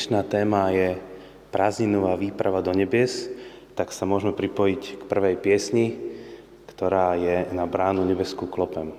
Dnešná téma je prázdninová výprava do nebies, tak sa môžeme pripojiť k prvej piesni, ktorá je na bránu nebeskú klopem.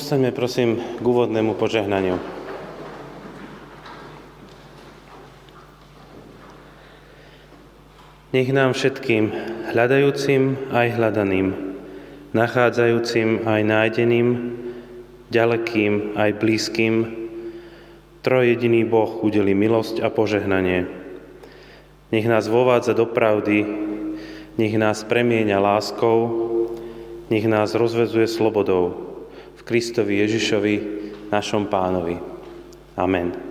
Povstaňme prosím k úvodnému požehnaniu. Nech nám všetkým, hľadajúcim aj hľadaným, nachádzajúcim aj nájdeným, ďalekým aj blízkym, trojediný Boh udeli milosť a požehnanie. Nech nás vovádza do pravdy, nech nás premieňa láskou, nech nás rozvezuje slobodou, v Kristovi Ježišovi, našom pánovi. Amen.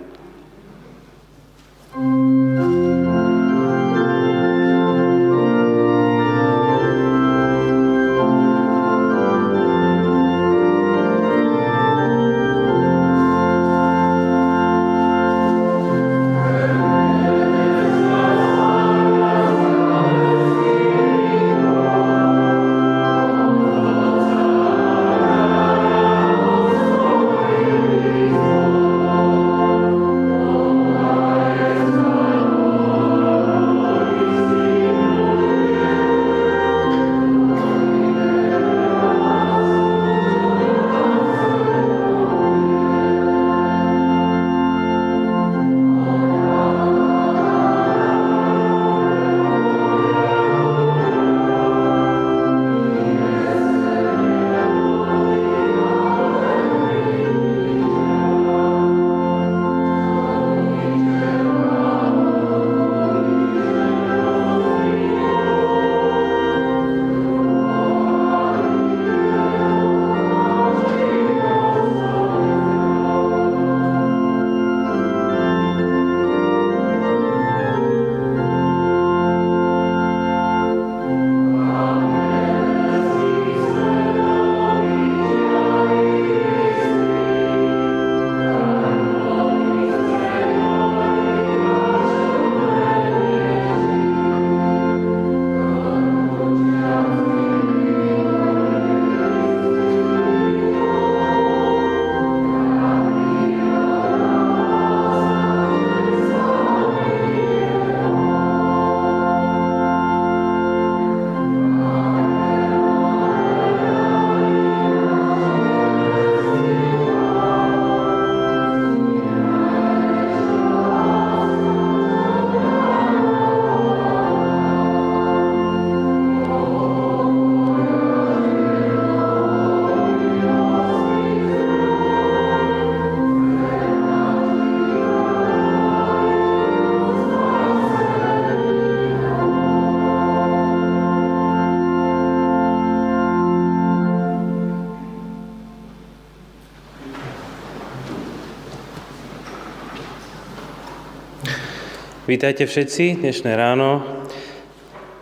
Vítajte všetci dnešné ráno,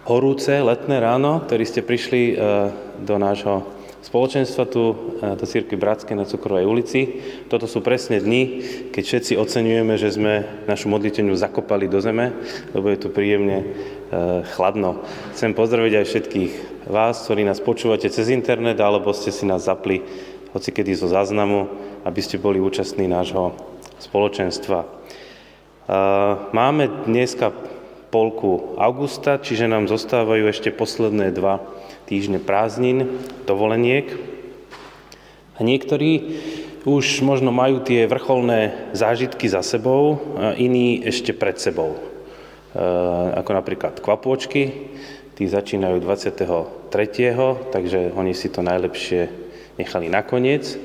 horúce letné ráno, ktorí ste prišli e, do nášho spoločenstva tu e, do Círky Bratskej na Cukrovej ulici. Toto sú presne dni, keď všetci oceňujeme, že sme našu modliteľňu zakopali do zeme, lebo je tu príjemne e, chladno. Chcem pozdraviť aj všetkých vás, ktorí nás počúvate cez internet, alebo ste si nás zapli v hoci kedy zo záznamu, aby ste boli účastní nášho spoločenstva. Máme dneska polku augusta, čiže nám zostávajú ešte posledné dva týždne prázdnin, dovoleniek. A niektorí už možno majú tie vrcholné zážitky za sebou, iní ešte pred sebou. Ako napríklad kvapôčky, tí začínajú 23., takže oni si to najlepšie nechali nakoniec.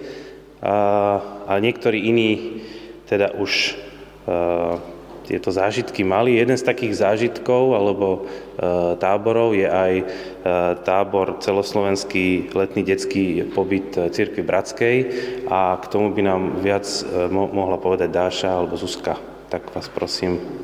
A, a niektorí iní teda už tieto zážitky mali. Jeden z takých zážitkov alebo e, táborov je aj e, tábor celoslovenský letný detský pobyt Cirkvi Bratskej a k tomu by nám viac e, mohla povedať Dáša alebo Zuzka. Tak vás prosím.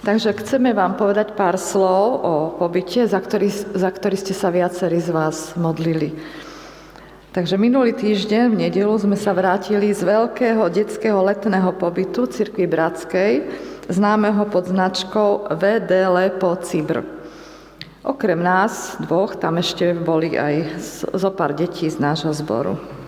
Takže chceme vám povedať pár slov o pobyte, za ktorý, za ktorý ste sa viacerí z vás modlili. Takže minulý týždeň v nedelu sme sa vrátili z veľkého detského letného pobytu Cirkvi Bratskej, známeho pod značkou VD Lepo Cibr. Okrem nás dvoch tam ešte boli aj zo pár detí z nášho zboru.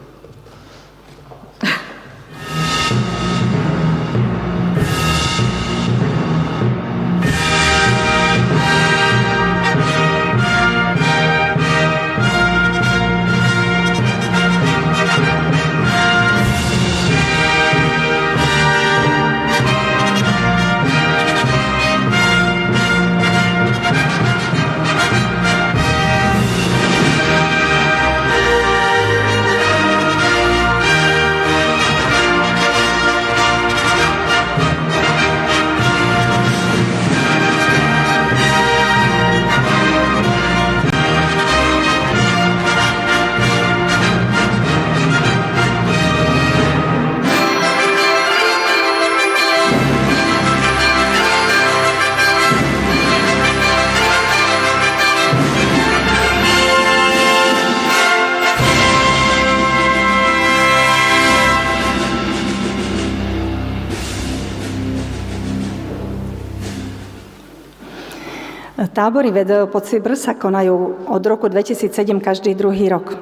Tábory VDO pod Cibr sa konajú od roku 2007 každý druhý rok.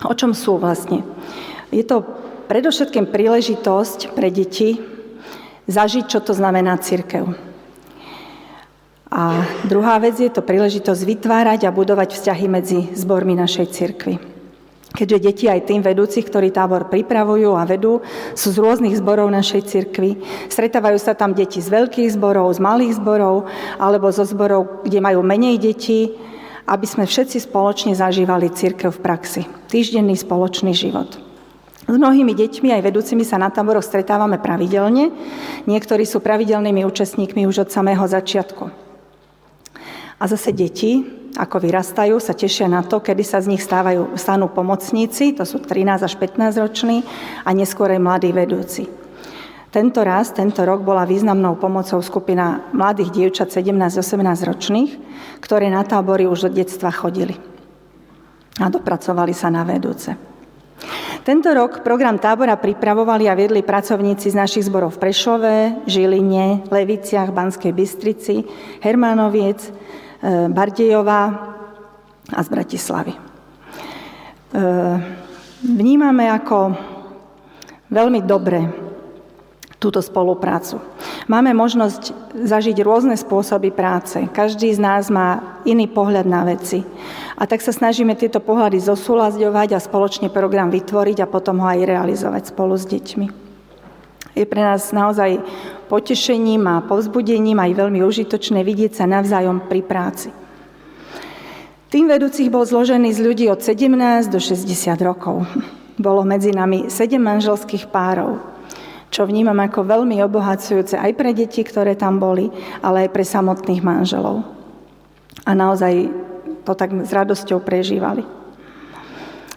O čom sú vlastne? Je to predovšetkým príležitosť pre deti zažiť, čo to znamená církev. A druhá vec je to príležitosť vytvárať a budovať vzťahy medzi zbormi našej cirkvi keďže deti aj tým vedúci, ktorí tábor pripravujú a vedú, sú z rôznych zborov našej cirkvi. Stretávajú sa tam deti z veľkých zborov, z malých zborov alebo zo zborov, kde majú menej detí, aby sme všetci spoločne zažívali církev v praxi. Týždenný spoločný život. S mnohými deťmi aj vedúcimi sa na táboroch stretávame pravidelne. Niektorí sú pravidelnými účastníkmi už od samého začiatku. A zase deti, ako vyrastajú, sa tešia na to, kedy sa z nich stávajú, stanú pomocníci, to sú 13 až 15 roční, a neskôr aj mladí vedúci. Tento raz, tento rok bola významnou pomocou skupina mladých dievčat 17-18 ročných, ktoré na tábory už od detstva chodili a dopracovali sa na vedúce. Tento rok program tábora pripravovali a viedli pracovníci z našich zborov v Prešove, Žiline, Leviciach, Banskej Bystrici, Hermánoviec, Bardejová a z Bratislavy. E, vnímame ako veľmi dobre túto spoluprácu. Máme možnosť zažiť rôzne spôsoby práce. Každý z nás má iný pohľad na veci. A tak sa snažíme tieto pohľady zosúľazďovať a spoločne program vytvoriť a potom ho aj realizovať spolu s deťmi. Je pre nás naozaj potešením a povzbudením aj veľmi užitočné vidieť sa navzájom pri práci. Tým vedúcich bol zložený z ľudí od 17 do 60 rokov. Bolo medzi nami 7 manželských párov, čo vnímam ako veľmi obohacujúce aj pre deti, ktoré tam boli, ale aj pre samotných manželov. A naozaj to tak s radosťou prežívali.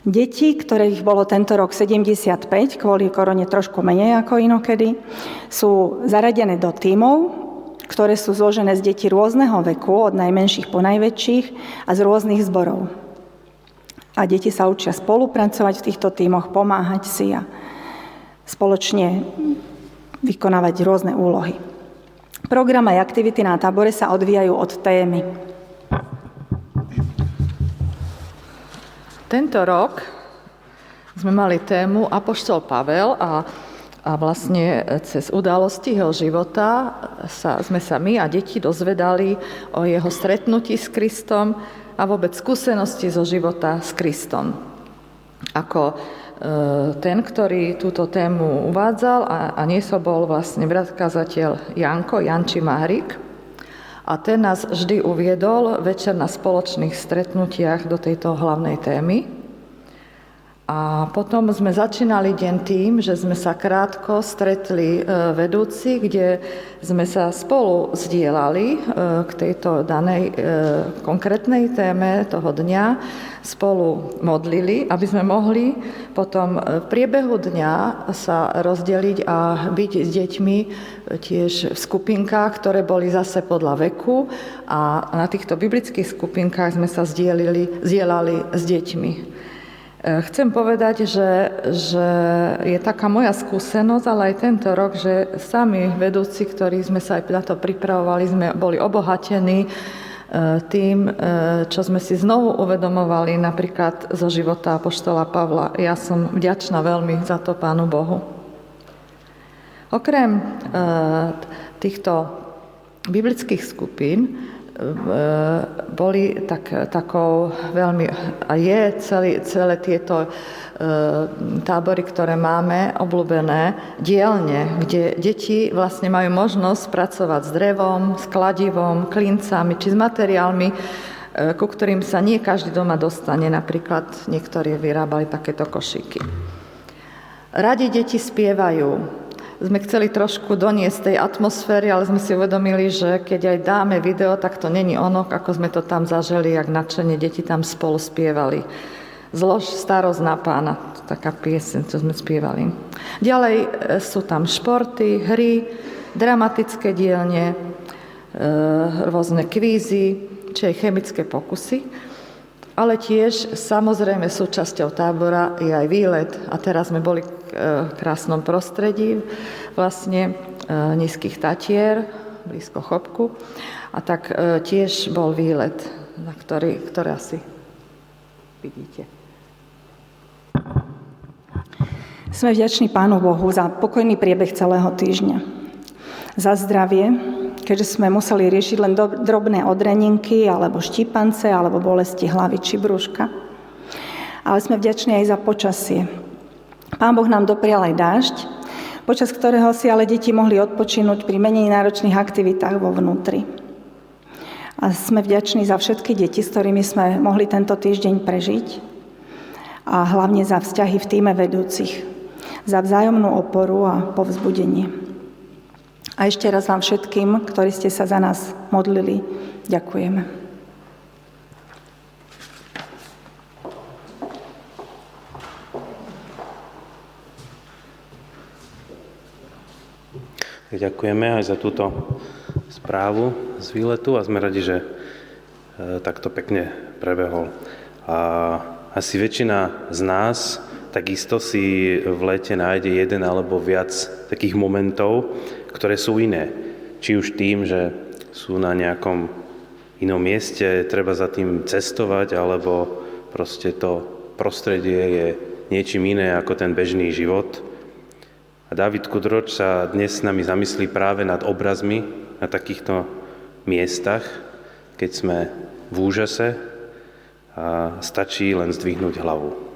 Deti, ktorých bolo tento rok 75, kvôli korone trošku menej ako inokedy, sú zaradené do tímov, ktoré sú zložené z detí rôzneho veku, od najmenších po najväčších a z rôznych zborov. A deti sa učia spolupracovať v týchto tímoch, pomáhať si a spoločne vykonávať rôzne úlohy. Program aj aktivity na tábore sa odvíjajú od témy. Tento rok sme mali tému Apoštol Pavel a, a vlastne cez udalosti jeho života sa, sme sa my a deti dozvedali o jeho stretnutí s Kristom, a vôbec skúsenosti zo života s Kristom. Ako e, ten, ktorý túto tému uvádzal a, a niesol bol vlastne brat kazateľ Janko, Janči Márik. A ten nás vždy uviedol večer na spoločných stretnutiach do tejto hlavnej témy. A potom sme začínali deň tým, že sme sa krátko stretli e, vedúci, kde sme sa spolu zdieľali e, k tejto danej e, konkrétnej téme toho dňa, spolu modlili, aby sme mohli potom v priebehu dňa sa rozdeliť a byť s deťmi tiež v skupinkách, ktoré boli zase podľa veku a na týchto biblických skupinkách sme sa zdieľali, zdieľali s deťmi. E, chcem povedať, že, že je taká moja skúsenosť, ale aj tento rok, že sami vedúci, ktorí sme sa aj na to pripravovali, sme boli obohatení e, tým, e, čo sme si znovu uvedomovali napríklad zo života Apoštola Pavla. Ja som vďačná veľmi za to Pánu Bohu. Okrem týchto biblických skupín boli tak, takou veľmi, a je celý, celé tieto e, tábory, ktoré máme, obľúbené, dielne, kde deti vlastne majú možnosť pracovať s drevom, s kladivom, klincami či s materiálmi, e, ku ktorým sa nie každý doma dostane. Napríklad niektorí vyrábali takéto košíky. Radi deti spievajú, sme chceli trošku doniesť tej atmosféry, ale sme si uvedomili, že keď aj dáme video, tak to není ono, ako sme to tam zažili, jak nadšenie deti tam spolu spievali. Zlož starosť na pána, taká piesen, čo sme spievali. Ďalej e, sú tam športy, hry, dramatické dielne, e, rôzne kvízy, či aj chemické pokusy. Ale tiež samozrejme súčasťou tábora je aj výlet. A teraz sme boli krásnom prostredí, vlastne e, nízkych Tatier, blízko Chopku. A tak e, tiež bol výlet, na ktorý, ktorý asi vidíte. Sme vďační Pánu Bohu za pokojný priebeh celého týždňa. Za zdravie, keďže sme museli riešiť len drobné odreninky, alebo štípance, alebo bolesti hlavy či brúška. Ale sme vďační aj za počasie, Pán Boh nám doprial aj dážď, počas ktorého si ale deti mohli odpočinúť pri menej náročných aktivitách vo vnútri. A sme vďační za všetky deti, s ktorými sme mohli tento týždeň prežiť a hlavne za vzťahy v týme vedúcich, za vzájomnú oporu a povzbudenie. A ešte raz vám všetkým, ktorí ste sa za nás modlili, ďakujeme. Ďakujeme aj za túto správu z výletu a sme radi, že e, takto pekne prebehol. A asi väčšina z nás takisto si v lete nájde jeden alebo viac takých momentov, ktoré sú iné. Či už tým, že sú na nejakom inom mieste, treba za tým cestovať, alebo proste to prostredie je niečím iné ako ten bežný život. A David Kudroč sa dnes s nami zamyslí práve nad obrazmi na takýchto miestach, keď sme v úžase a stačí len zdvihnúť hlavu.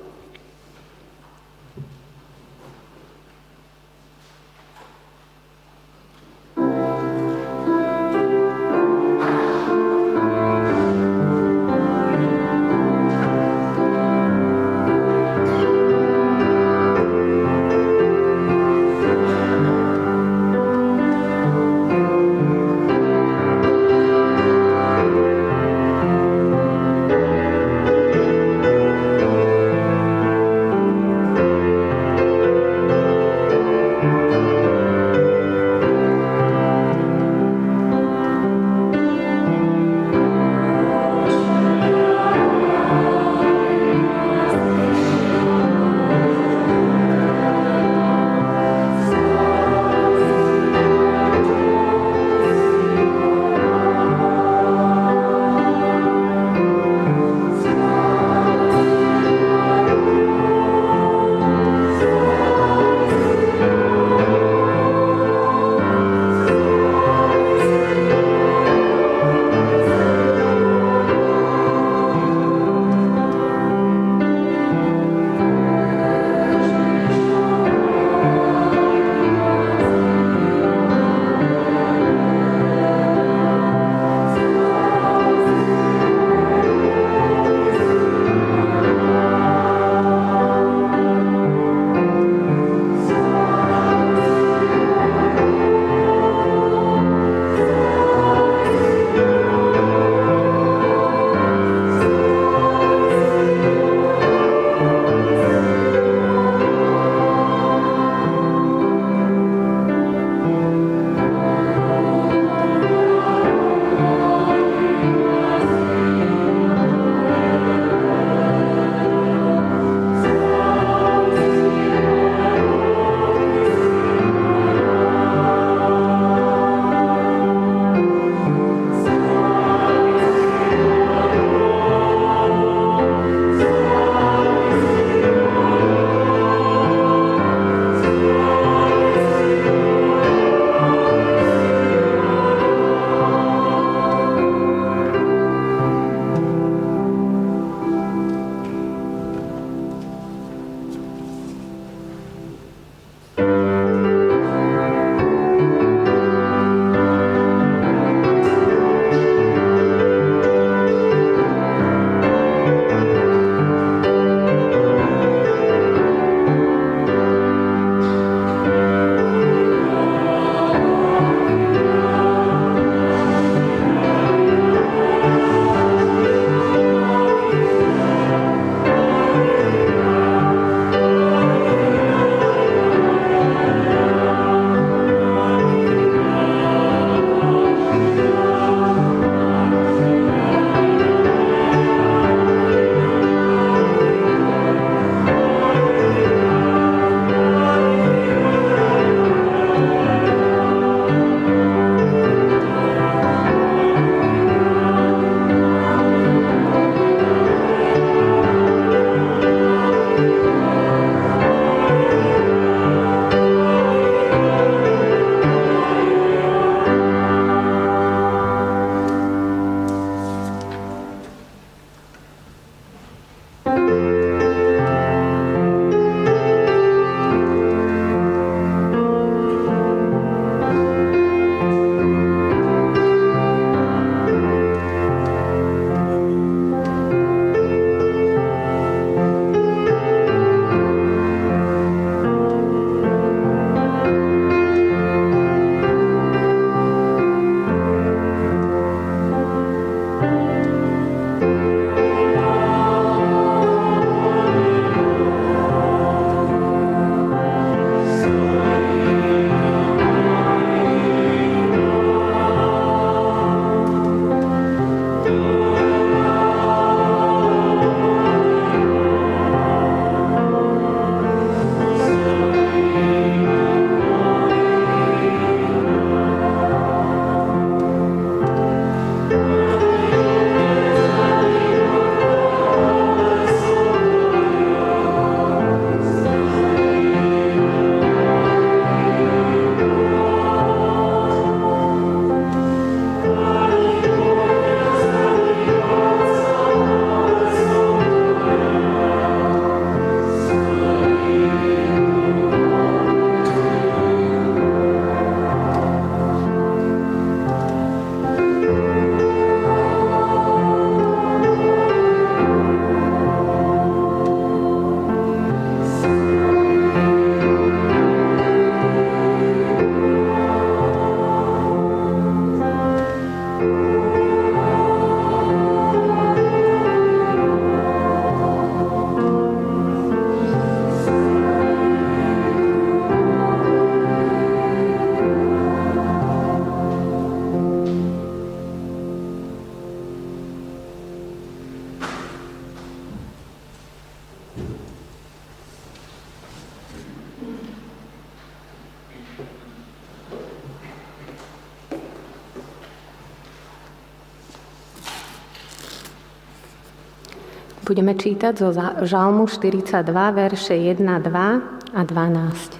Budeme čítať zo Žalmu 42, verše 1, 2 a 12.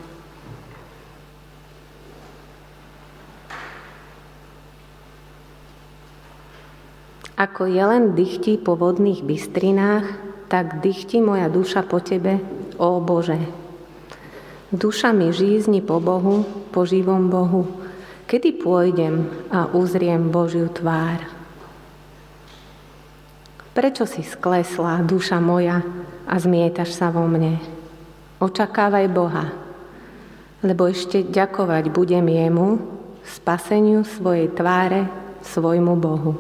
Ako jelen dychtí po vodných bystrinách, tak dychtí moja duša po Tebe, ó Bože. Duša mi žízni po Bohu, po živom Bohu. Kedy pôjdem a uzriem Božiu tvár? Prečo si sklesla, duša moja, a zmietaš sa vo mne? Očakávaj Boha, lebo ešte ďakovať budem jemu, spaseniu svojej tváre, svojmu Bohu.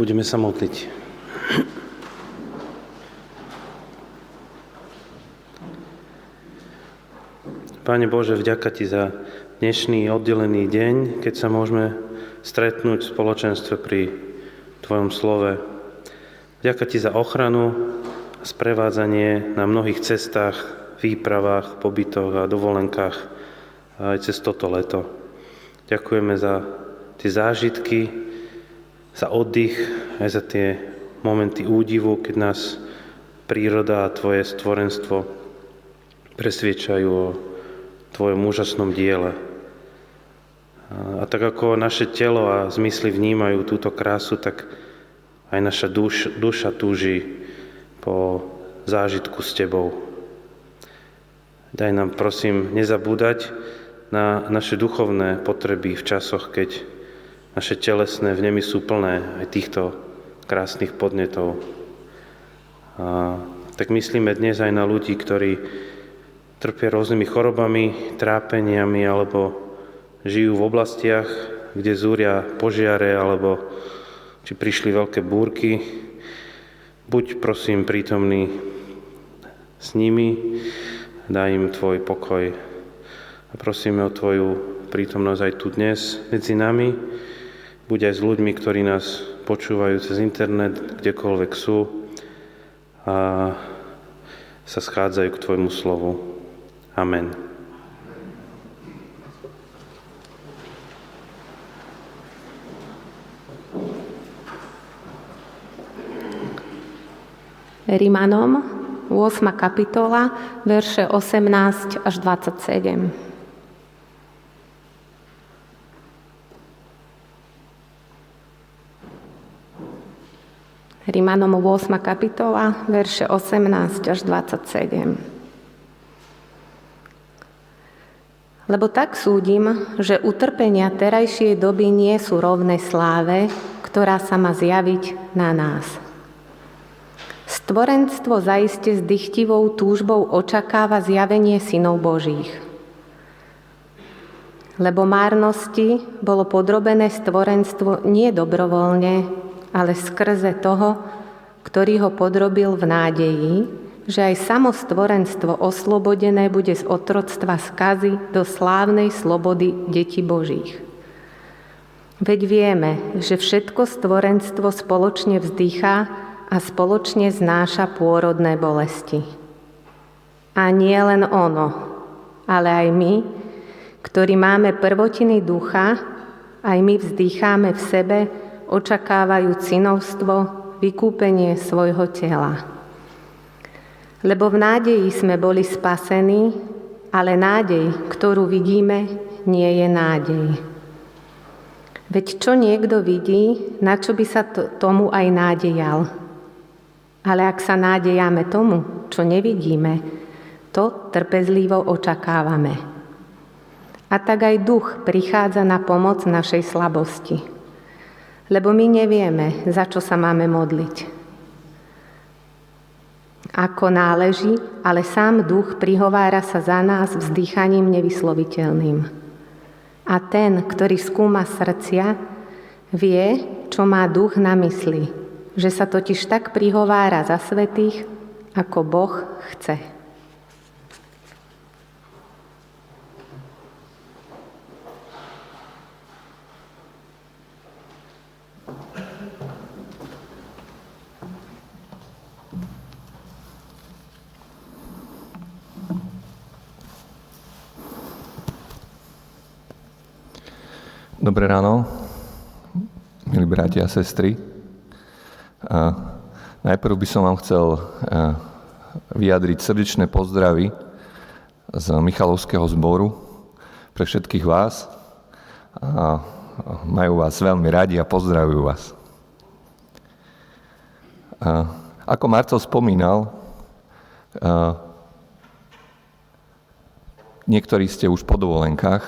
Budeme sa modliť. Pane Bože, vďaka Ti za dnešný oddelený deň, keď sa môžeme stretnúť v spoločenstve pri Tvojom slove. Ďaká Ti za ochranu a sprevádzanie na mnohých cestách, výpravách, pobytoch a dovolenkách aj cez toto leto. Ďakujeme za tie zážitky, za oddych, aj za tie momenty údivu, keď nás príroda a Tvoje stvorenstvo presviečajú o Tvojom úžasnom diele. A tak ako naše telo a zmysly vnímajú túto krásu, tak aj naša duš, duša túži po zážitku s Tebou. Daj nám, prosím, nezabúdať na naše duchovné potreby v časoch, keď naše telesné vnemy sú plné aj týchto krásnych podnetov. A tak myslíme dnes aj na ľudí, ktorí trpia rôznymi chorobami, trápeniami alebo žijú v oblastiach, kde zúria požiare alebo či prišli veľké búrky. Buď prosím prítomný s nimi, daj im Tvoj pokoj. A prosíme o Tvoju prítomnosť aj tu dnes medzi nami. Buď aj s ľuďmi, ktorí nás počúvajú cez internet, kdekoľvek sú a sa schádzajú k Tvojmu slovu. Amen. Rimanom, 8. kapitola, verše 18 až 27. Rimanom 8. kapitola, verše 18 až 27. Lebo tak súdim, že utrpenia terajšej doby nie sú rovné sláve, ktorá sa má zjaviť na nás. Stvorenstvo zaiste s dychtivou túžbou očakáva zjavenie synov Božích. Lebo márnosti bolo podrobené stvorenstvo nie dobrovoľne, ale skrze toho, ktorý ho podrobil v nádeji, že aj samo stvorenstvo oslobodené bude z otroctva skazy do slávnej slobody detí Božích. Veď vieme, že všetko stvorenstvo spoločne vzdychá a spoločne znáša pôrodné bolesti. A nie len ono, ale aj my, ktorí máme prvotiny ducha, aj my vzdycháme v sebe, očakávajú synovstvo, vykúpenie svojho tela. Lebo v nádeji sme boli spasení, ale nádej, ktorú vidíme, nie je nádej. Veď čo niekto vidí, na čo by sa to, tomu aj nádejal. Ale ak sa nádejame tomu, čo nevidíme, to trpezlivo očakávame. A tak aj duch prichádza na pomoc našej slabosti lebo my nevieme, za čo sa máme modliť. Ako náleží, ale sám duch prihovára sa za nás vzdychaním nevysloviteľným. A ten, ktorý skúma srdcia, vie, čo má duch na mysli, že sa totiž tak prihovára za svetých, ako Boh chce. Dobré ráno, milí bratia a sestry. Najprv by som vám chcel vyjadriť srdečné pozdravy z Michalovského zboru pre všetkých vás. A majú vás veľmi radi a pozdravujú vás. A ako Marcel spomínal, niektorí ste už po dovolenkách,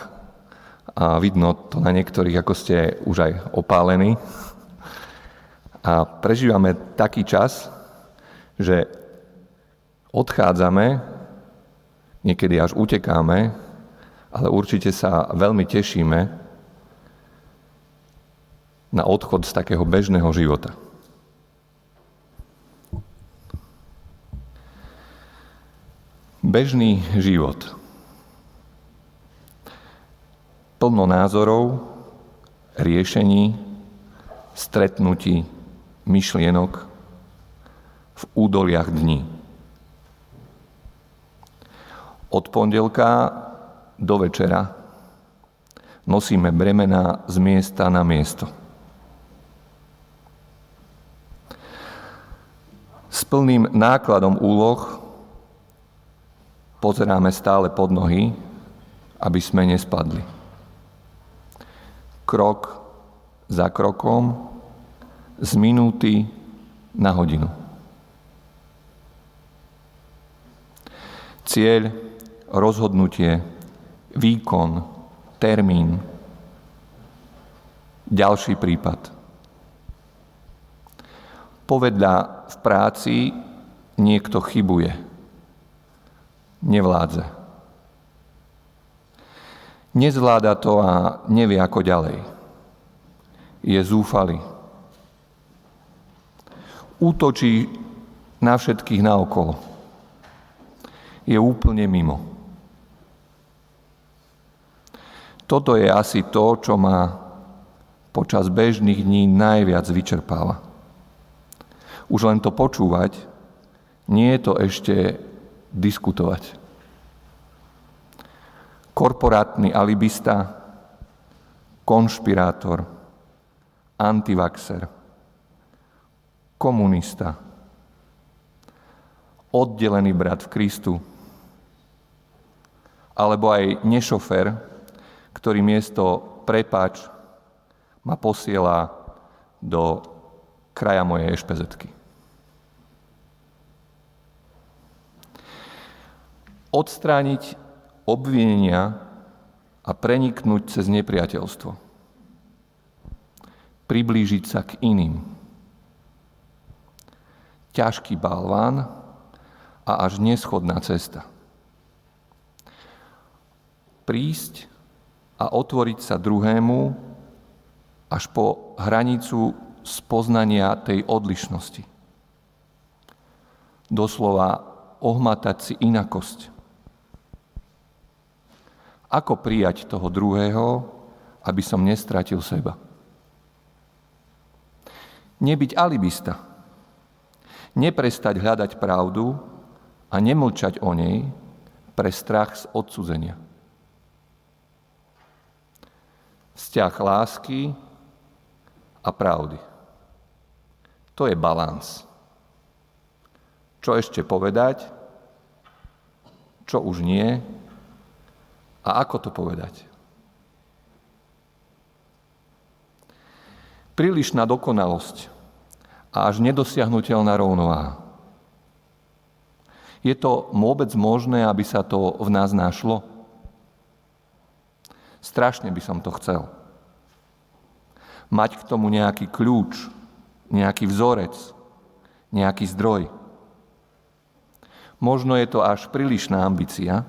a vidno to na niektorých, ako ste už aj opálení. A prežívame taký čas, že odchádzame, niekedy až utekáme, ale určite sa veľmi tešíme na odchod z takého bežného života. Bežný život plno názorov, riešení, stretnutí, myšlienok v údoliach dní. Od pondelka do večera nosíme bremena z miesta na miesto. S plným nákladom úloh pozeráme stále pod nohy, aby sme nespadli krok za krokom, z minúty na hodinu. Cieľ, rozhodnutie, výkon, termín, ďalší prípad. Povedľa v práci niekto chybuje, nevládze. Nezvláda to a nevie ako ďalej. Je zúfalý. Útočí na všetkých naokolo. Je úplne mimo. Toto je asi to, čo ma počas bežných dní najviac vyčerpáva. Už len to počúvať, nie je to ešte diskutovať korporátny alibista, konšpirátor, antivaxer, komunista, oddelený brat v Kristu, alebo aj nešofer, ktorý miesto prepač ma posiela do kraja mojej ešpezetky. Odstrániť obvinenia a preniknúť cez nepriateľstvo. Priblížiť sa k iným. Ťažký balván a až neschodná cesta. Prísť a otvoriť sa druhému až po hranicu spoznania tej odlišnosti. Doslova ohmatať si inakosť ako prijať toho druhého, aby som nestratil seba? Nebyť alibista. Neprestať hľadať pravdu a nemlčať o nej pre strach z odsudzenia. Vzťah lásky a pravdy. To je balans. Čo ešte povedať, čo už nie, a ako to povedať? Prílišná dokonalosť a až nedosiahnutelná rovnováha. Je to vôbec možné, aby sa to v nás našlo? Strašne by som to chcel. Mať k tomu nejaký kľúč, nejaký vzorec, nejaký zdroj. Možno je to až prílišná ambícia,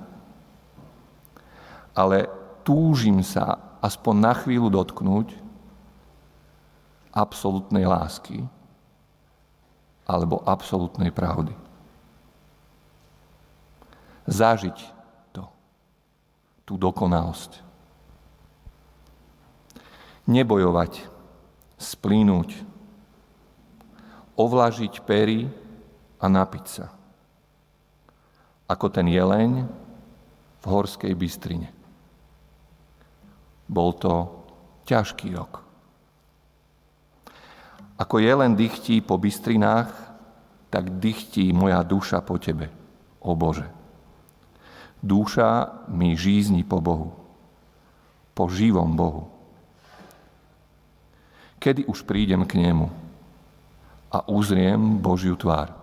ale túžim sa aspoň na chvíľu dotknúť absolútnej lásky alebo absolútnej pravdy. Zažiť to, tú dokonalosť. Nebojovať, splínuť, ovlažiť pery a napiť sa. Ako ten jeleň v horskej bystrine. Bol to ťažký rok. Ako je len dychtí po bystrinách, tak dychtí moja duša po Tebe, o Bože. Duša mi žízni po Bohu, po živom Bohu. Kedy už prídem k Nemu a uzriem Božiu tvár?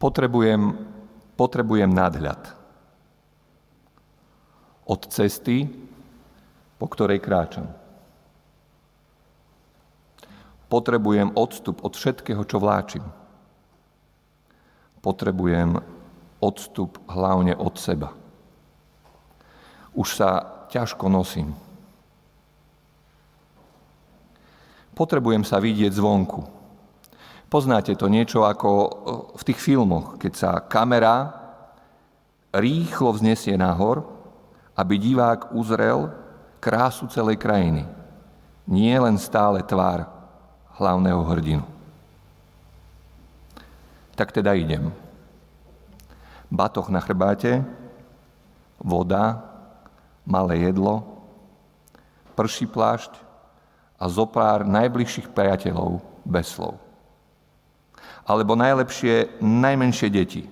Potrebujem potrebujem nadhľad od cesty, po ktorej kráčam. Potrebujem odstup od všetkého, čo vláčim. Potrebujem odstup hlavne od seba. Už sa ťažko nosím. Potrebujem sa vidieť zvonku, Poznáte to niečo ako e, v tých filmoch, keď sa kamera rýchlo vznesie nahor, aby divák uzrel krásu celej krajiny. Nie len stále tvár hlavného hrdinu. Tak teda idem. Batoch na chrbáte, voda, malé jedlo, prší plášť a zopár najbližších priateľov bez slov alebo najlepšie najmenšie deti.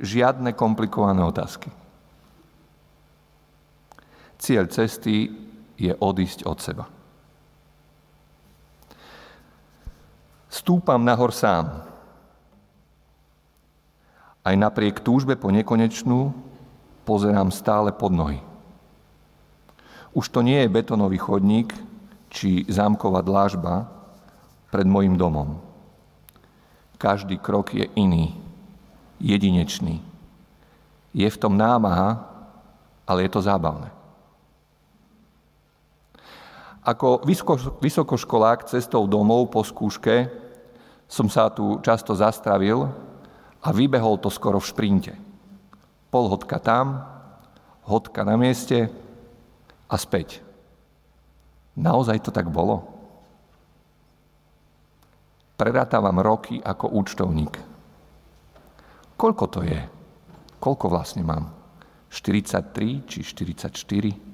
Žiadne komplikované otázky. Cieľ cesty je odísť od seba. Stúpam nahor sám. Aj napriek túžbe po nekonečnú pozerám stále pod nohy. Už to nie je betonový chodník či zámková dlážba pred mojim domom. Každý krok je iný, jedinečný. Je v tom námaha, ale je to zábavné. Ako vysokoškolák cestou domov po skúške som sa tu často zastavil a vybehol to skoro v šprinte. Pol hodka tam, hodka na mieste a späť. Naozaj to tak bolo? prerátavam roky ako účtovník. Koľko to je? Koľko vlastne mám? 43 či 44?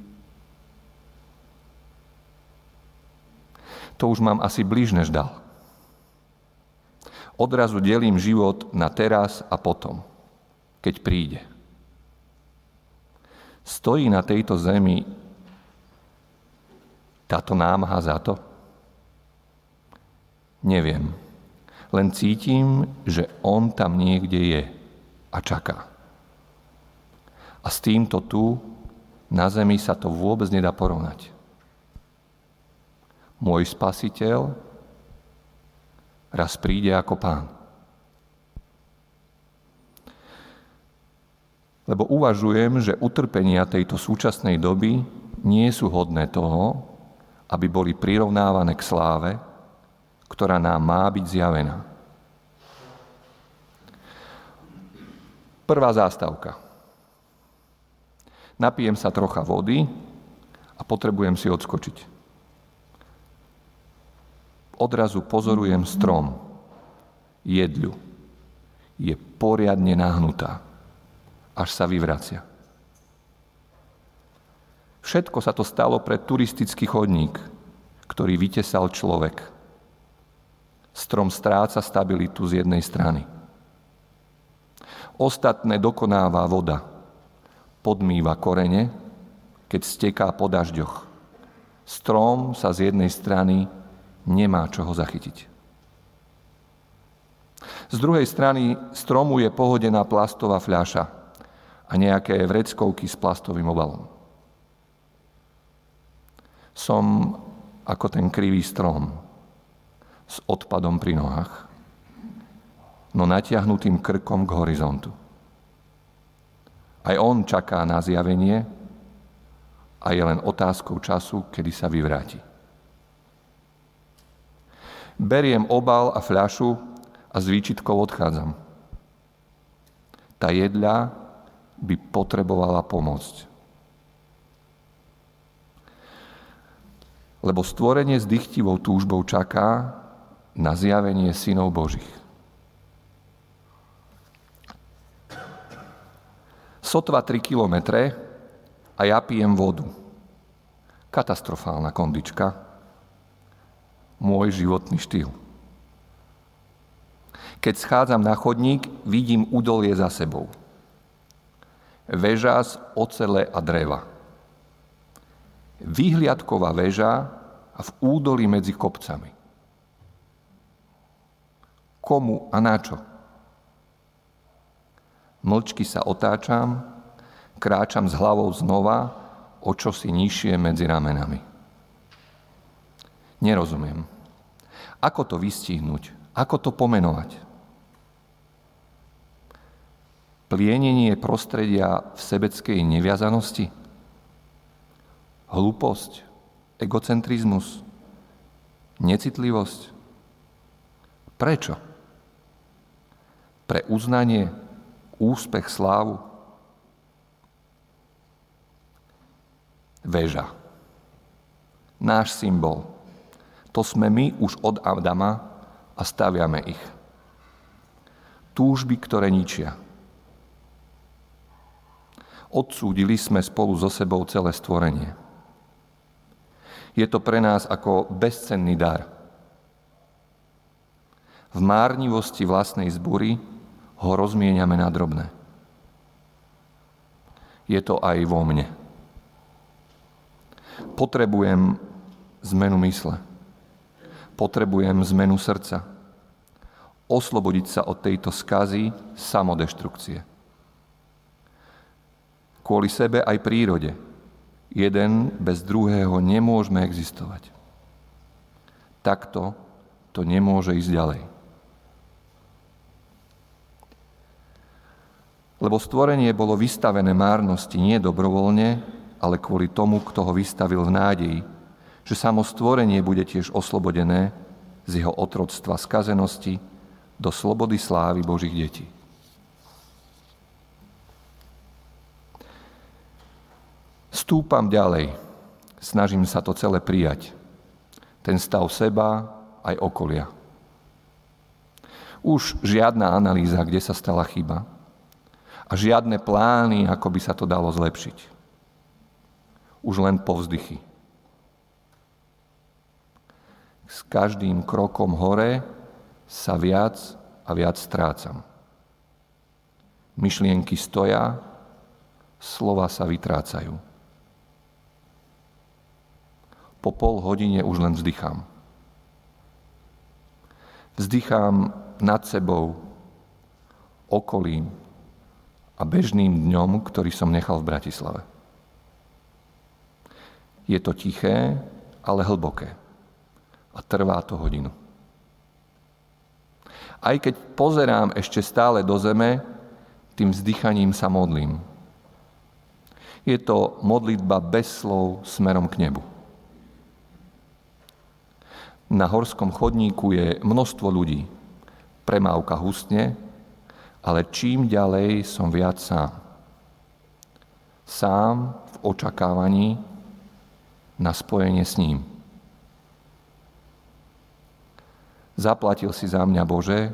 To už mám asi blíž než dal. Odrazu delím život na teraz a potom, keď príde. Stojí na tejto zemi táto námaha za to? Neviem. Len cítim, že on tam niekde je a čaká. A s týmto tu na zemi sa to vôbec nedá porovnať. Môj spasiteľ raz príde ako pán. Lebo uvažujem, že utrpenia tejto súčasnej doby nie sú hodné toho, aby boli prirovnávané k sláve, ktorá nám má byť zjavená. Prvá zástavka. Napijem sa trocha vody a potrebujem si odskočiť. Odrazu pozorujem strom, jedľu. Je poriadne nahnutá, až sa vyvracia. Všetko sa to stalo pre turistický chodník, ktorý vytesal človek. Strom stráca stabilitu z jednej strany. Ostatné dokonáva voda, podmýva korene, keď steká po dažďoch. Strom sa z jednej strany nemá čoho zachytiť. Z druhej strany stromu je pohodená plastová fľaša a nejaké vreckovky s plastovým obalom. Som ako ten krivý strom s odpadom pri nohách, no natiahnutým krkom k horizontu. Aj on čaká na zjavenie a je len otázkou času, kedy sa vyvráti. Beriem obal a fľašu a s výčitkou odchádzam. Tá jedľa by potrebovala pomôcť. Lebo stvorenie s dychtivou túžbou čaká na zjavenie synov Božích. Sotva 3 kilometre a ja pijem vodu. Katastrofálna kondička. Môj životný štýl. Keď schádzam na chodník, vidím údolie za sebou. Veža z ocele a dreva. Vyhliadková väža a v údolí medzi kopcami. Komu a na čo? Mlčky sa otáčam, kráčam s hlavou znova, o čosi nižšie medzi ramenami. Nerozumiem. Ako to vystihnúť? Ako to pomenovať? Plienenie prostredia v sebeckej neviazanosti? Hlúposť? Egocentrizmus? Necitlivosť? Prečo? Pre uznanie úspech, slávu. Veža. Náš symbol. To sme my už od Adama a staviame ich. Túžby, ktoré ničia. Odsúdili sme spolu so sebou celé stvorenie. Je to pre nás ako bezcenný dar. V márnivosti vlastnej zbury ho rozmieniame na drobné. Je to aj vo mne. Potrebujem zmenu mysle. Potrebujem zmenu srdca. Oslobodiť sa od tejto skazy samodeštrukcie. Kvôli sebe aj prírode. Jeden bez druhého nemôžeme existovať. Takto to nemôže ísť ďalej. Lebo stvorenie bolo vystavené márnosti nie dobrovoľne, ale kvôli tomu, kto ho vystavil v nádeji, že samo stvorenie bude tiež oslobodené z jeho otroctva skazenosti do slobody slávy Božích detí. Stúpam ďalej, snažím sa to celé prijať. Ten stav seba aj okolia. Už žiadna analýza, kde sa stala chyba, a žiadne plány, ako by sa to dalo zlepšiť. Už len povzdychy. S každým krokom hore sa viac a viac strácam. Myšlienky stoja, slova sa vytrácajú. po pol hodine už len vzdychám. Vzdychám nad sebou, okolím a bežným dňom, ktorý som nechal v Bratislave. Je to tiché, ale hlboké. A trvá to hodinu. Aj keď pozerám ešte stále do zeme, tým vzdychaním sa modlím. Je to modlitba bez slov smerom k nebu. Na horskom chodníku je množstvo ľudí. Premávka hustne, ale čím ďalej som viac sám. Sám v očakávaní na spojenie s ním. Zaplatil si za mňa Bože,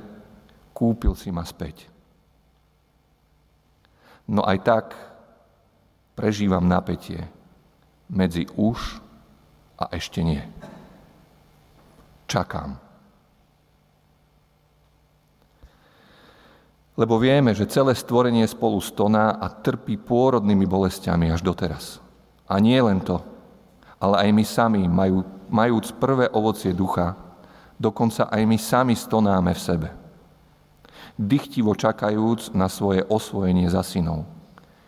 kúpil si ma späť. No aj tak prežívam napätie medzi už a ešte nie. Čakám. Lebo vieme, že celé stvorenie spolu stoná a trpí pôrodnými bolestiami až doteraz. A nie len to, ale aj my sami, majú, majúc prvé ovocie ducha, dokonca aj my sami stonáme v sebe. Dychtivo čakajúc na svoje osvojenie za synov,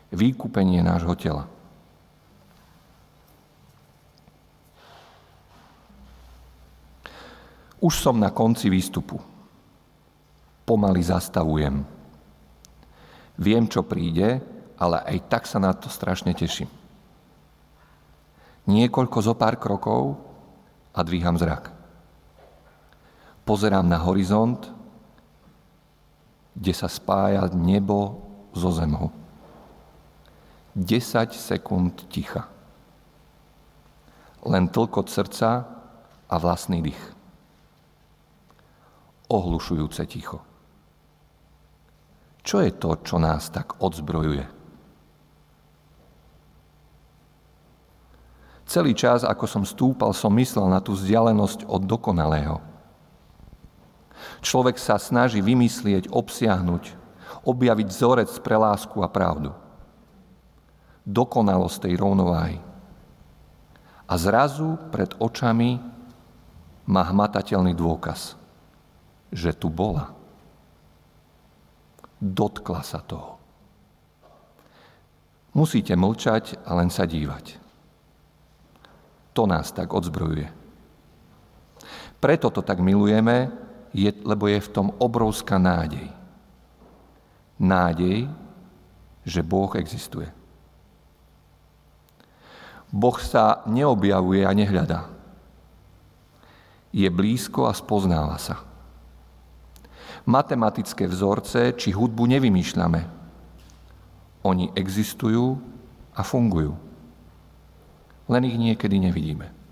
výkupenie nášho tela. Už som na konci výstupu. Pomaly zastavujem. Viem, čo príde, ale aj tak sa na to strašne teším. Niekoľko zo pár krokov a dvíham zrak. Pozerám na horizont, kde sa spája nebo so zemou. 10 sekúnd ticha. Len tlkot srdca a vlastný dých ohlušujúce ticho. Čo je to, čo nás tak odzbrojuje? Celý čas, ako som stúpal, som myslel na tú vzdialenosť od dokonalého. Človek sa snaží vymyslieť, obsiahnuť, objaviť vzorec pre lásku a pravdu. Dokonalosť tej rovnováhy. A zrazu pred očami má hmatateľný dôkaz – že tu bola. Dotkla sa toho. Musíte mlčať a len sa dívať. To nás tak odzbrojuje. Preto to tak milujeme, je, lebo je v tom obrovská nádej. Nádej, že Boh existuje. Boh sa neobjavuje a nehľadá. Je blízko a spoznáva sa matematické vzorce či hudbu nevymýšľame. Oni existujú a fungujú. Len ich niekedy nevidíme.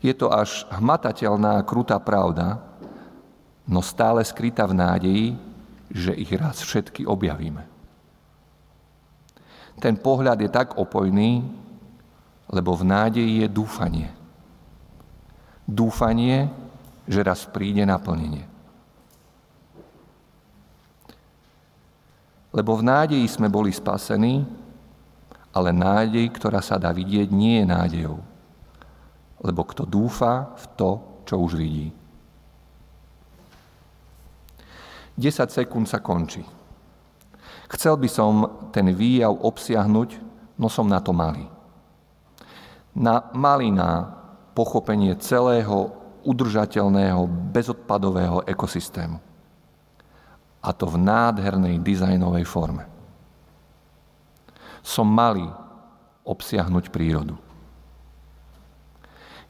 Je to až hmatateľná, krutá pravda, no stále skrytá v nádeji, že ich raz všetky objavíme. Ten pohľad je tak opojný, lebo v nádeji je dúfanie. Dúfanie, že raz príde naplnenie. Lebo v nádeji sme boli spasení, ale nádej, ktorá sa dá vidieť, nie je nádejou. Lebo kto dúfa v to, čo už vidí. 10 sekúnd sa končí. Chcel by som ten výjav obsiahnuť, no som na to malý. Na malý na pochopenie celého udržateľného, bezodpadového ekosystému. A to v nádhernej dizajnovej forme. Som malý obsiahnuť prírodu.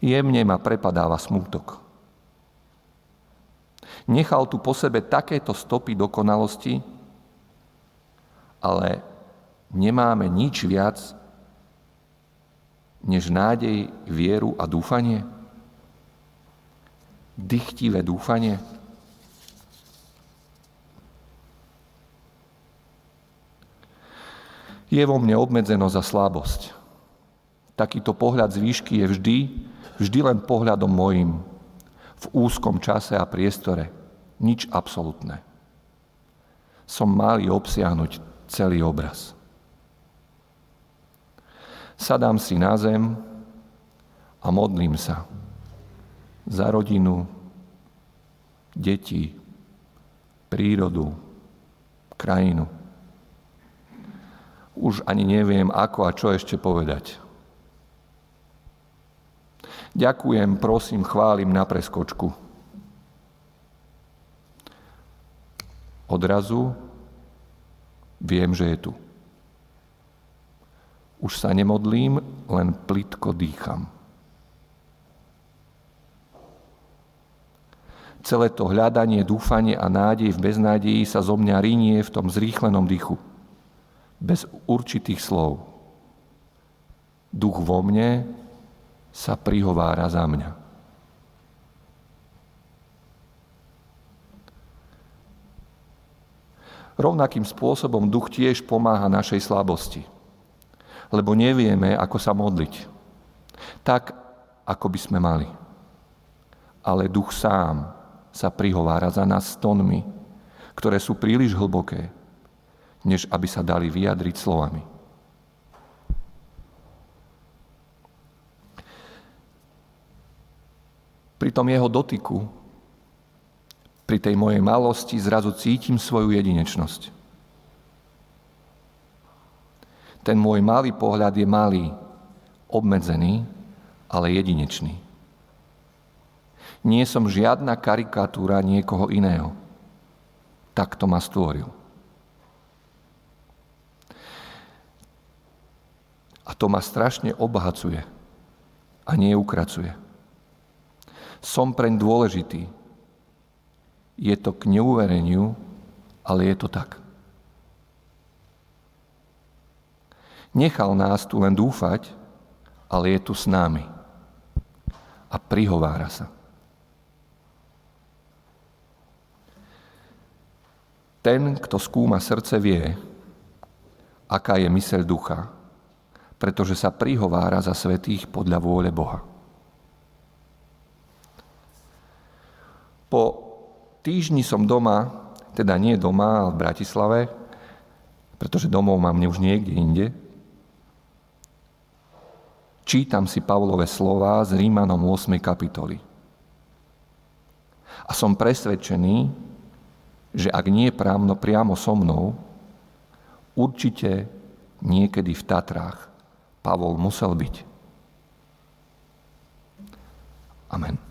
Jemne ma prepadáva smútok. Nechal tu po sebe takéto stopy dokonalosti, ale nemáme nič viac než nádej, vieru a dúfanie? dychtivé dúfanie? Je vo mne obmedzenosť a slabosť. Takýto pohľad z výšky je vždy, vždy len pohľadom mojim, v úzkom čase a priestore, nič absolútne. Som malý obsiahnuť celý obraz. Sadám si na zem a modlím sa za rodinu, deti, prírodu, krajinu. Už ani neviem, ako a čo ešte povedať. Ďakujem, prosím, chválim na preskočku. Odrazu viem, že je tu. Už sa nemodlím, len plitko dýcham. Celé to hľadanie, dúfanie a nádej v beznádeji sa zo mňa rinie v tom zrýchlenom dychu. Bez určitých slov. Duch vo mne sa prihovára za mňa. Rovnakým spôsobom duch tiež pomáha našej slabosti, lebo nevieme, ako sa modliť. Tak, ako by sme mali. Ale duch sám sa prihovára za nás tónmi, ktoré sú príliš hlboké, než aby sa dali vyjadriť slovami. Pri tom jeho dotyku, pri tej mojej malosti zrazu cítim svoju jedinečnosť. Ten môj malý pohľad je malý, obmedzený, ale jedinečný. Nie som žiadna karikatúra niekoho iného. Tak to ma stvoril. A to ma strašne obohacuje a nie ukracuje. Som preň dôležitý. Je to k neuvereniu, ale je to tak. Nechal nás tu len dúfať, ale je tu s námi. A prihovára sa. Ten, kto skúma srdce, vie, aká je myseľ ducha, pretože sa prihovára za svetých podľa vôle Boha. Po týždni som doma, teda nie doma, ale v Bratislave, pretože domov mám už niekde inde. Čítam si Pavlové slova z Rímanom 8. kapitoly. A som presvedčený, že ak nie prámno priamo so mnou, určite niekedy v Tatrách Pavol musel byť. Amen.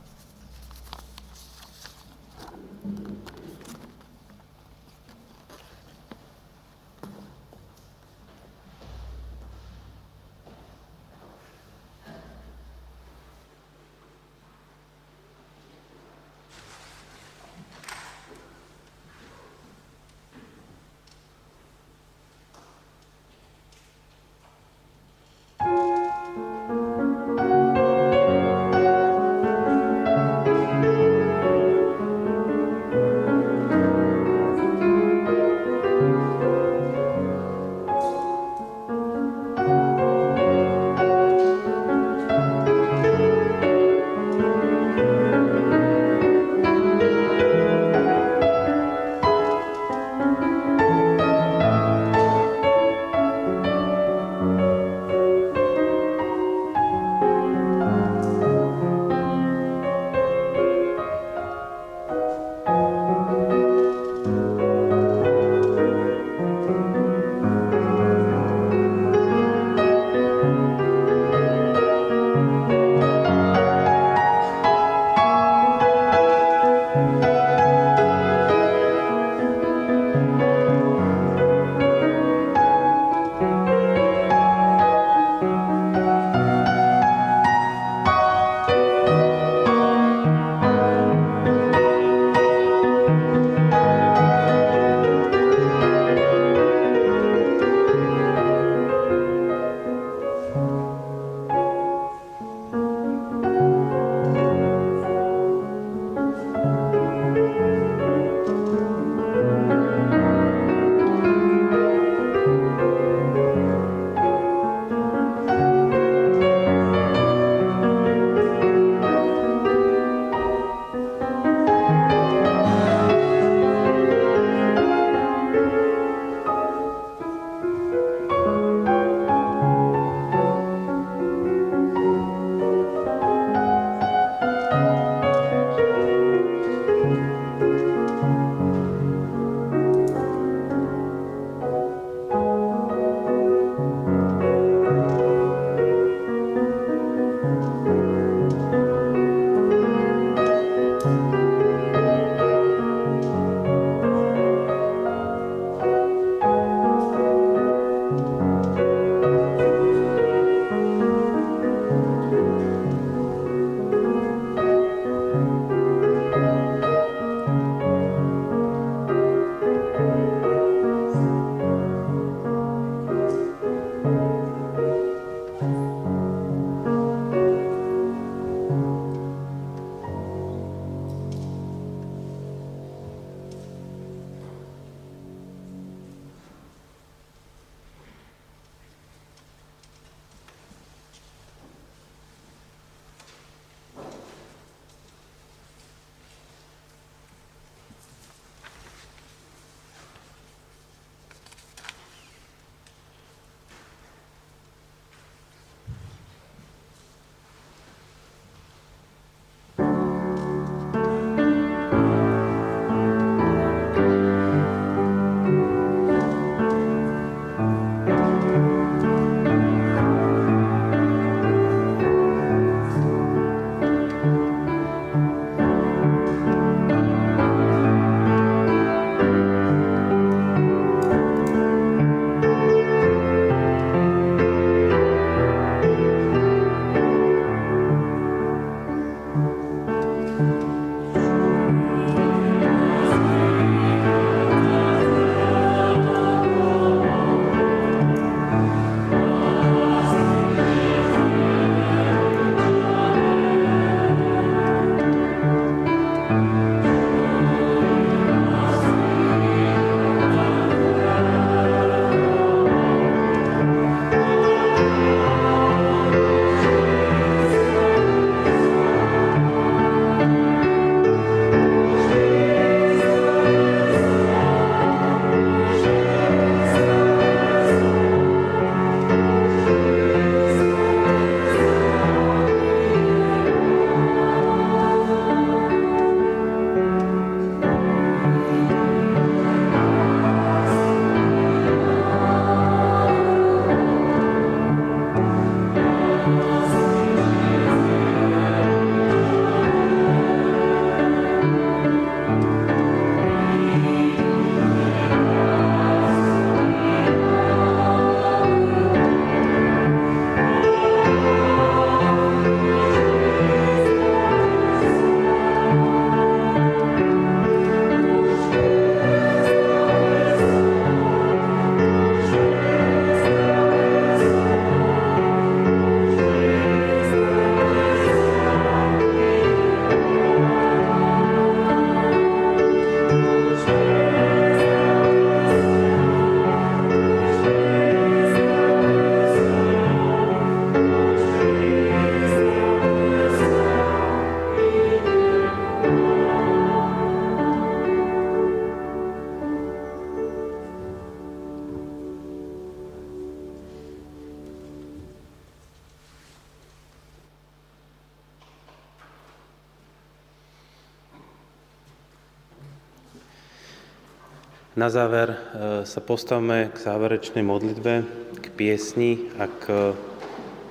Na záver sa postavme k záverečnej modlitbe, k piesni a k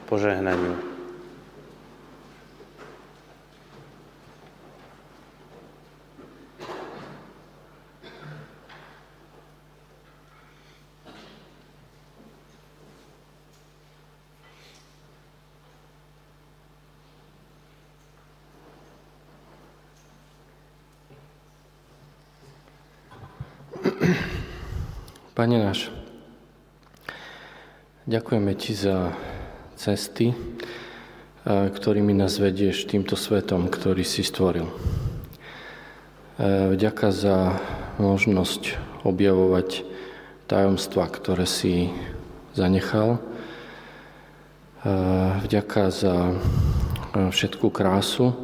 požehnaniu. Pane náš, ďakujeme Ti za cesty, ktorými nás vedieš týmto svetom, ktorý si stvoril. Vďaka za možnosť objavovať tajomstva, ktoré si zanechal. Vďaka za všetku krásu,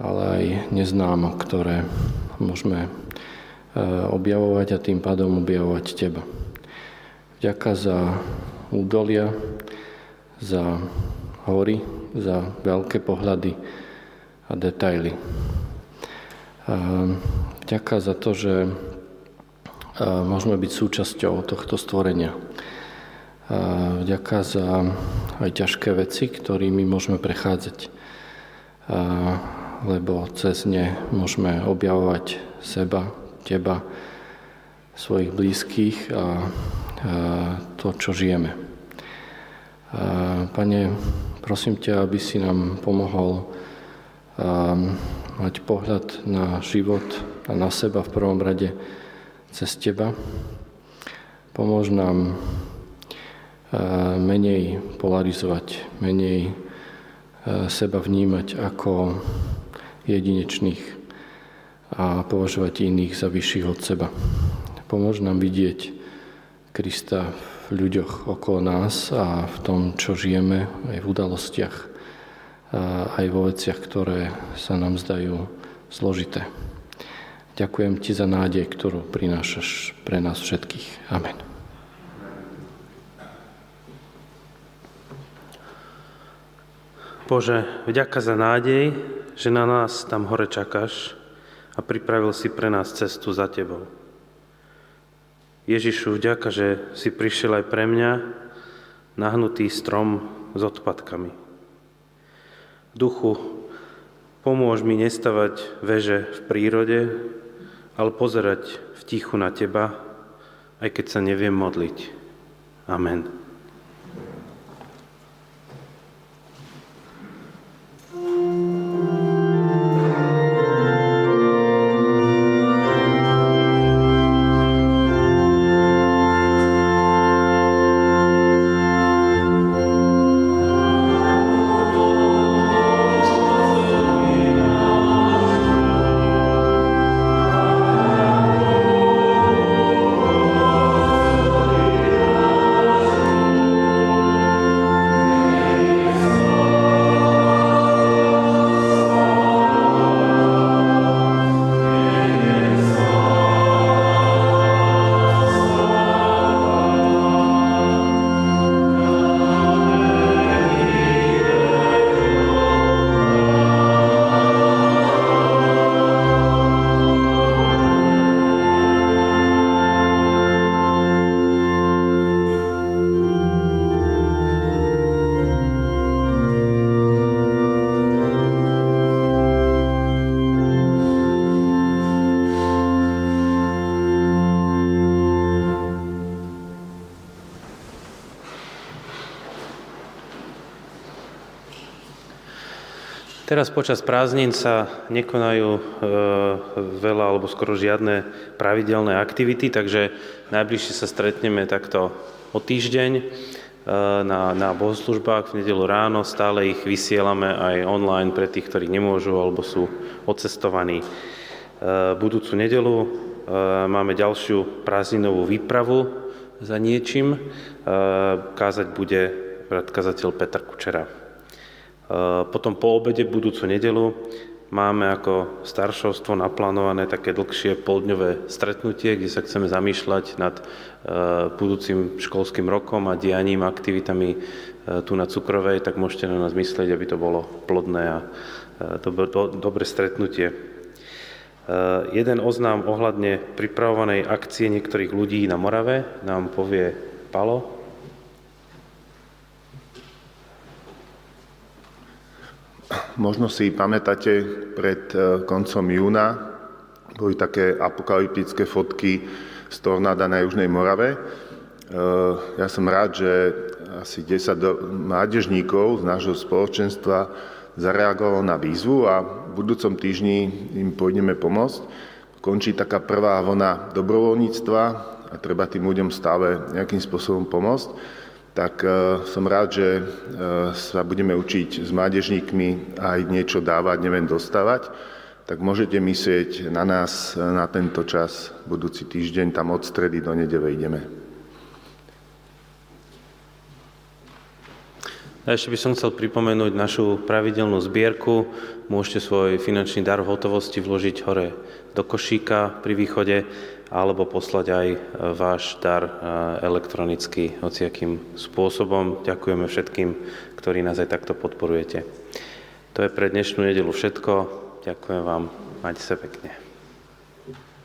ale aj neznámo, ktoré môžeme objavovať a tým pádom objavovať Teba. Vďaka za údolia, za hory, za veľké pohľady a detaily. Vďaka za to, že eh, môžeme byť súčasťou tohto stvorenia. Vďaka za aj ťažké veci, ktorými môžeme prechádzať, lebo cez ne môžeme objavovať seba, teba, svojich blízkych a, to, čo žijeme. Pane, prosím ťa, aby si nám pomohol mať pohľad na život a na seba v prvom rade cez teba. Pomôž nám menej polarizovať, menej seba vnímať ako jedinečných a považovať iných za vyšších od seba. Pomôž nám vidieť Krista v ľuďoch okolo nás a v tom, čo žijeme, aj v udalostiach, aj vo veciach, ktoré sa nám zdajú zložité. Ďakujem Ti za nádej, ktorú prinášaš pre nás všetkých. Amen. Bože, vďaka za nádej, že na nás tam hore čakáš, a pripravil si pre nás cestu za Tebou. Ježišu, vďaka, že si prišiel aj pre mňa, nahnutý strom s odpadkami. Duchu, pomôž mi nestavať veže v prírode, ale pozerať v tichu na Teba, aj keď sa neviem modliť. Amen. Teraz počas prázdnin sa nekonajú e, veľa alebo skoro žiadne pravidelné aktivity, takže najbližšie sa stretneme takto o týždeň e, na, na bohoslužbách v nedelu ráno. Stále ich vysielame aj online pre tých, ktorí nemôžu alebo sú odcestovaní. E, budúcu nedelu e, máme ďalšiu prázdninovú výpravu za niečím. E, kázať bude kazateľ Petr Kučera. Eh, potom po obede budúcu nedelu máme ako staršovstvo naplánované také dlhšie poldňové stretnutie, kde sa chceme zamýšľať nad eh, budúcim školským rokom a dianím, aktivitami eh, tu na Cukrovej, tak môžete na nás myslieť, aby to bolo plodné a dobre stretnutie. jeden oznám ohľadne pripravovanej akcie niektorých ľudí na Morave nám povie Palo. Možno si pamätáte, pred e, koncom júna boli také apokalyptické fotky z tornáda na Južnej Morave. E, ja som rád, že asi 10 mládežníkov z nášho spoločenstva zareagovalo na výzvu a v budúcom týždni im pôjdeme pomôcť. Končí taká prvá vlna dobrovoľníctva a treba tým ľuďom stále nejakým spôsobom pomôcť tak e, som rád, že e, sa budeme učiť s mládežníkmi aj niečo dávať, neviem dostávať, tak môžete myslieť na nás na tento čas, budúci týždeň, tam od stredy do nedele ideme. A ešte by som chcel pripomenúť našu pravidelnú zbierku. Môžete svoj finančný dar v hotovosti vložiť hore do košíka pri východe alebo poslať aj e, váš dar e, elektronicky hociakým spôsobom. Ďakujeme všetkým, ktorí nás aj takto podporujete. To je pre dnešnú nedelu všetko. Ďakujem vám. Majte sa pekne.